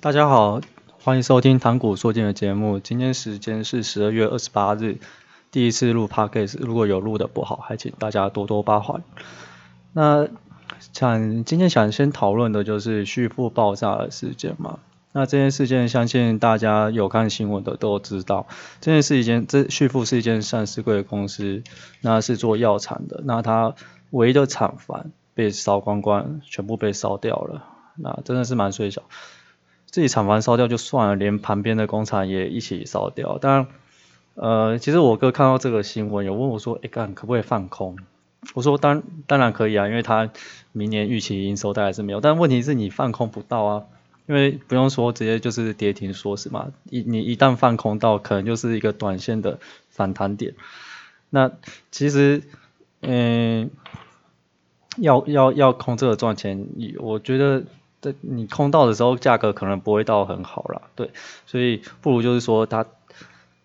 大家好，欢迎收听谈股说金的节目。今天时间是十二月二十八日，第一次录 Podcast，如果有录的不好，还请大家多多包涵。那想今天想先讨论的就是旭富爆炸的事件嘛。那这件事件，相信大家有看新闻的都知道，这件是一件这旭富是一间上市贵的公司，那是做药厂的，那它唯一的厂房被烧光光，全部被烧掉了，那真的是蛮衰小。自己厂房烧掉就算了，连旁边的工厂也一起烧掉。当然，呃，其实我哥看到这个新闻，有问我说：“哎、欸，干可不可以放空？”我说：“当当然可以啊，因为他明年预期营收大概是没有。但问题是你放空不到啊，因为不用说，直接就是跌停说是嘛。一你一旦放空到，可能就是一个短线的反弹点。那其实，嗯，要要要空这个赚钱，我觉得。”你空到的时候，价格可能不会到很好啦，对，所以不如就是说，它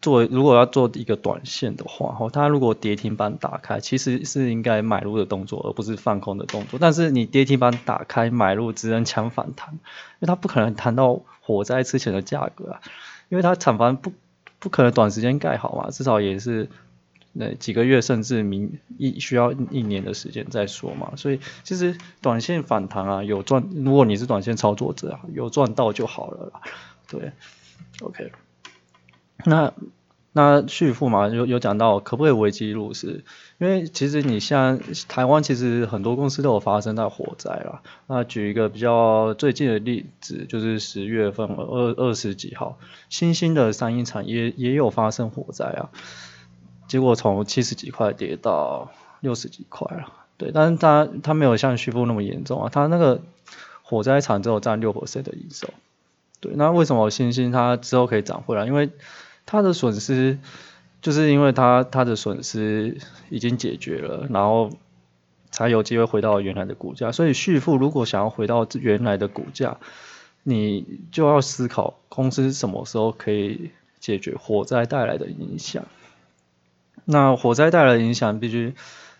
做如果要做一个短线的话，哈，它如果跌停板打开，其实是应该买入的动作，而不是放空的动作。但是你跌停板打开买入，只能抢反弹，因为它不可能谈到火灾之前的价格啊，因为它厂房不不可能短时间盖好嘛，至少也是。那几个月甚至明一需要一年的时间再说嘛，所以其实短线反弹啊有赚，如果你是短线操作者啊，有赚到就好了啦，对，OK，那那续付嘛有有讲到可不可以危机入市，因为其实你像台湾其实很多公司都有发生到火灾啦，那举一个比较最近的例子就是十月份二二十几号，新兴的三英产业也有发生火灾啊。结果从七十几块跌到六十几块了，对，但是它它没有像旭富那么严重啊，它那个火灾场只有占六 percent 的营收，对，那为什么新兴它之后可以涨回来？因为它的损失就是因为它它的损失已经解决了，然后才有机会回到原来的股价。所以旭富如果想要回到原来的股价，你就要思考公司什么时候可以解决火灾带来的影响。那火灾带来的影响，必须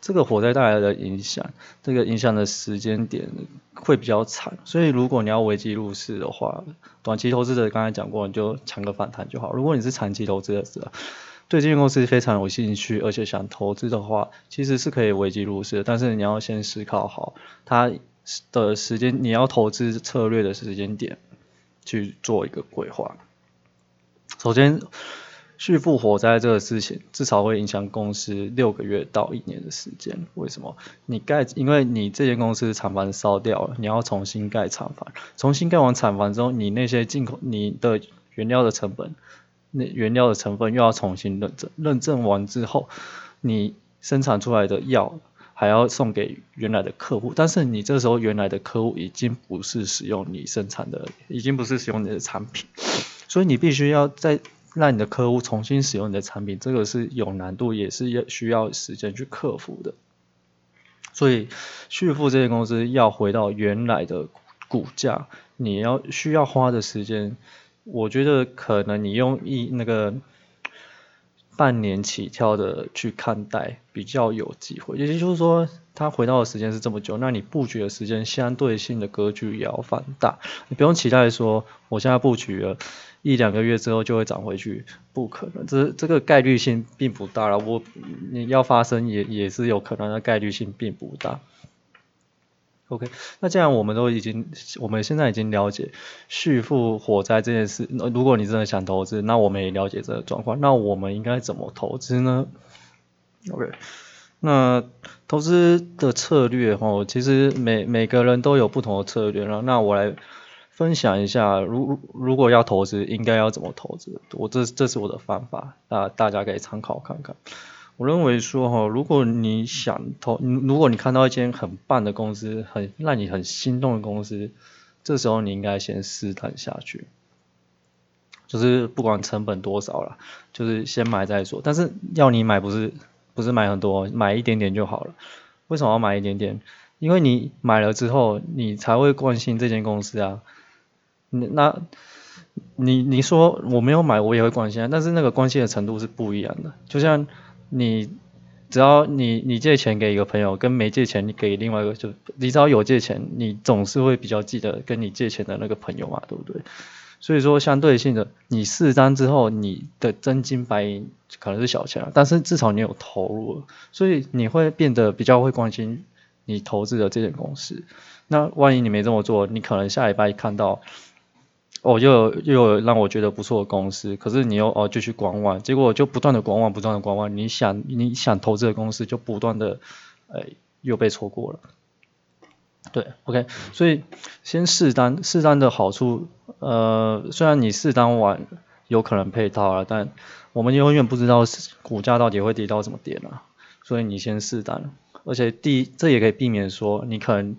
这个火灾带来的影响，这个影响的时间点会比较长，所以如果你要危机入市的话，短期投资者刚才讲过，你就抢个反弹就好。如果你是长期投资者，对这间公司非常有兴趣，而且想投资的话，其实是可以危机入市，但是你要先思考好它的时间，你要投资策略的时间点去做一个规划。首先。续富火灾这个事情，至少会影响公司六个月到一年的时间。为什么？你盖，因为你这间公司厂房烧掉了，你要重新盖厂房。重新盖完厂房之后，你那些进口你的原料的成本，那原料的成分又要重新认证。认证完之后，你生产出来的药还要送给原来的客户。但是你这时候原来的客户已经不是使用你生产的，已经不是使用你的产品，所以你必须要在让你的客户重新使用你的产品，这个是有难度，也是要需要时间去克服的。所以，旭富这些公司要回到原来的股价，你要需要花的时间，我觉得可能你用一那个半年起跳的去看待比较有机会。也就是说，它回到的时间是这么久，那你布局的时间相对性的格局也要放大。你不用期待说，我现在布局了。一两个月之后就会涨回去，不可能，这这个概率性并不大了。我你要发生也也是有可能的，概率性并不大。OK，那既然我们都已经，我们现在已经了解续付火灾这件事，如果你真的想投资，那我们也了解这个状况，那我们应该怎么投资呢？OK，那投资的策略哈，其实每每个人都有不同的策略，然后那我来。分享一下，如如果要投资，应该要怎么投资？我这这是我的方法，那大家可以参考看看。我认为说哈，如果你想投，如果你看到一间很棒的公司，很让你很心动的公司，这时候你应该先试探下去，就是不管成本多少了，就是先买再说。但是要你买不是不是买很多，买一点点就好了。为什么要买一点点？因为你买了之后，你才会关心这间公司啊。那，你你说我没有买，我也会关心啊，但是那个关心的程度是不一样的。就像你只要你你借钱给一个朋友，跟没借钱你给另外一个，就你只要有借钱，你总是会比较记得跟你借钱的那个朋友嘛，对不对？所以说相对性的，你释单之后，你的真金白银可能是小钱，但是至少你有投入了，所以你会变得比较会关心你投资的这间公司。那万一你没这么做，你可能下礼拜看到。哦，又有又有让我觉得不错的公司，可是你又哦就去观望，结果就不断的观望，不断的观望，你想你想投资的公司就不断的，哎，又被错过了。对，OK，所以先试单，试单的好处，呃，虽然你试单完有可能配套了，但我们永远不知道股价到底会跌到什么点啊，所以你先试单，而且第一，这也可以避免说你可能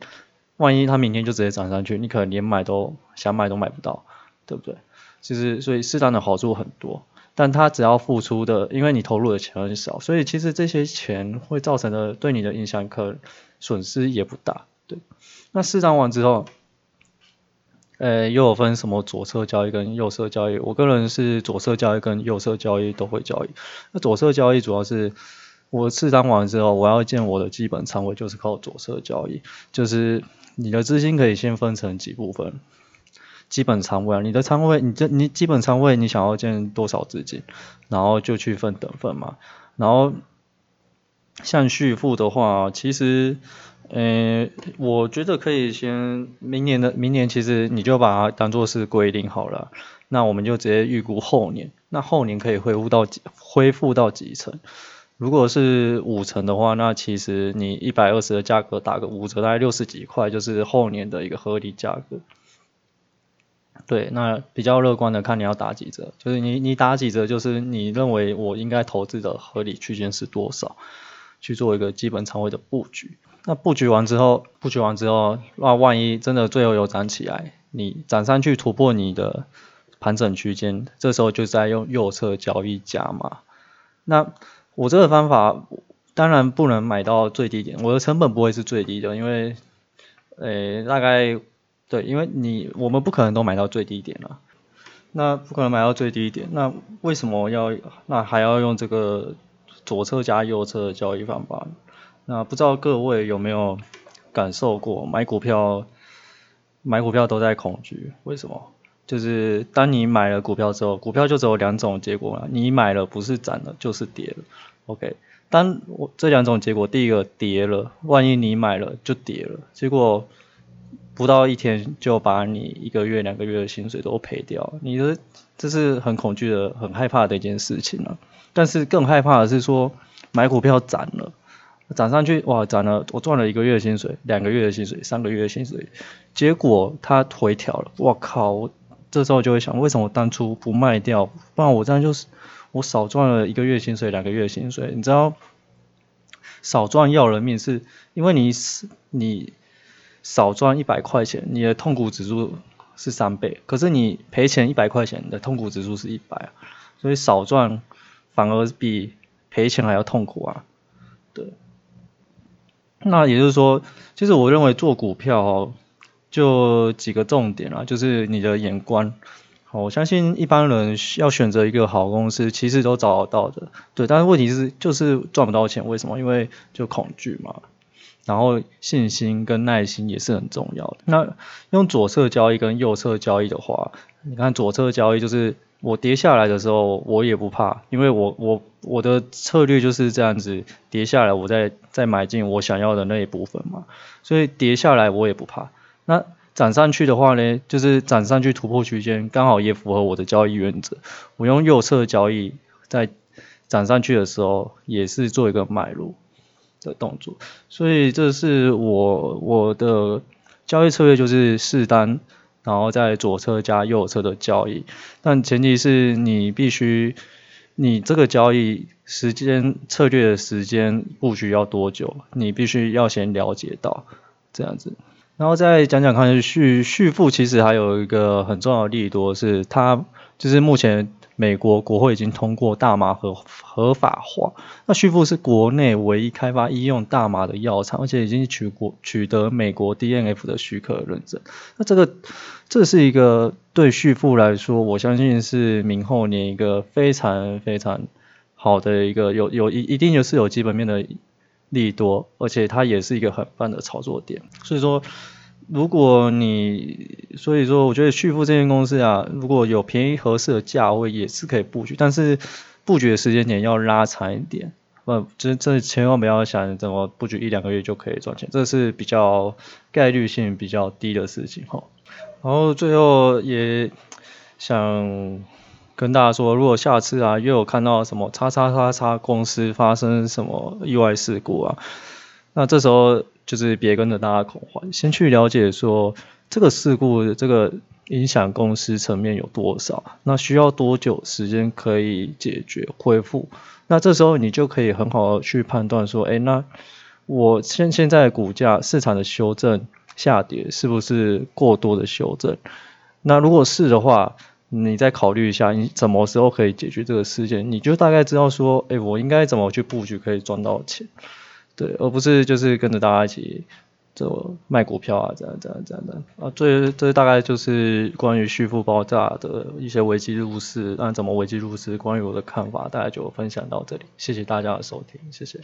万一它明天就直接涨上去，你可能连买都想买都买不到。对不对？其实所以适当的好处很多，但它只要付出的，因为你投入的钱很少，所以其实这些钱会造成的对你的影响可损失也不大。对，那适当完之后，呃，又有分什么左侧交易跟右侧交易？我个人是左侧交易跟右侧交易都会交易。那左侧交易主要是我适当完之后，我要建我的基本仓位，就是靠左侧交易，就是你的资金可以先分成几部分。基本仓位啊，你的仓位，你这你基本仓位，你想要建多少资金，然后就去分等份嘛。然后像续付的话，其实，呃，我觉得可以先明年的明年，其实你就把它当做是规定好了。那我们就直接预估后年，那后年可以恢复到几恢复到几成？如果是五成的话，那其实你一百二十的价格打个五折，大概六十几块，就是后年的一个合理价格。对，那比较乐观的看你要打几折，就是你你打几折，就是你认为我应该投资的合理区间是多少，去做一个基本仓位的布局。那布局完之后，布局完之后，那万一真的最后有涨起来，你涨上去突破你的盘整区间，这时候就在用右侧交易加码。那我这个方法当然不能买到最低点，我的成本不会是最低的，因为，诶，大概。对，因为你我们不可能都买到最低点了，那不可能买到最低点，那为什么要那还要用这个左侧加右侧的交易方法？那不知道各位有没有感受过买股票买股票都在恐惧？为什么？就是当你买了股票之后，股票就只有两种结果了，你买了不是涨了就是跌了。OK，当我这两种结果，第一个跌了，万一你买了就跌了，结果。不到一天就把你一个月、两个月的薪水都赔掉，你的这是很恐惧的、很害怕的一件事情了。但是更害怕的是说，买股票涨了，涨上去哇，涨了，我赚了一个月的薪水、两个月的薪水、三个月的薪水，结果它回调了，我靠！我这时候就会想，为什么我当初不卖掉？不然我这样就是我少赚了一个月薪水、两个月薪水。你知道，少赚要人命，是因为你你。少赚一百块钱，你的痛苦指数是三倍。可是你赔钱一百块钱，你的痛苦指数是一百，所以少赚反而比赔钱还要痛苦啊。对。那也就是说，其实我认为做股票哦，就几个重点啊，就是你的眼光。我相信一般人要选择一个好公司，其实都找得到的。对，但是问题是就是赚不到钱，为什么？因为就恐惧嘛。然后信心跟耐心也是很重要的。那用左侧交易跟右侧交易的话，你看左侧交易就是我跌下来的时候我也不怕，因为我我我的策略就是这样子，跌下来我再再买进我想要的那一部分嘛，所以跌下来我也不怕。那涨上去的话呢，就是涨上去突破区间，刚好也符合我的交易原则。我用右侧交易在涨上去的时候也是做一个买入。的动作，所以这是我我的交易策略，就是试单，然后在左侧加右侧的交易，但前提是你必须，你这个交易时间策略的时间布局要多久，你必须要先了解到这样子，然后再讲讲看续续付，其实还有一个很重要的利多是它就是目前。美国国会已经通过大麻合合法化，那续付是国内唯一开发医用大麻的药厂，而且已经取国取得美国 DNF 的许可认证。那这个这是一个对续付来说，我相信是明后年一个非常非常好的一个有有一一定就是有基本面的利多，而且它也是一个很棒的操作点。所以说，如果你所以说，我觉得旭富这间公司啊，如果有便宜合适的价位，也是可以布局，但是布局的时间点要拉长一点。不，这这千万不要想怎么布局一两个月就可以赚钱，这是比较概率性比较低的事情哈。然后最后也想。跟大家说，如果下次啊又有看到什么叉叉叉叉公司发生什么意外事故啊，那这时候就是别跟着大家恐慌，先去了解说这个事故这个影响公司层面有多少，那需要多久时间可以解决恢复，那这时候你就可以很好的去判断说，哎，那我现现在股价市场的修正下跌是不是过多的修正？那如果是的话，你再考虑一下，你什么时候可以解决这个事件？你就大概知道说，哎，我应该怎么去布局可以赚到钱，对，而不是就是跟着大家一起就卖股票啊，这样这样这样的啊。这这大概就是关于虚富爆炸的一些危机入市，那怎么危机入市？关于我的看法，大概就分享到这里，谢谢大家的收听，谢谢。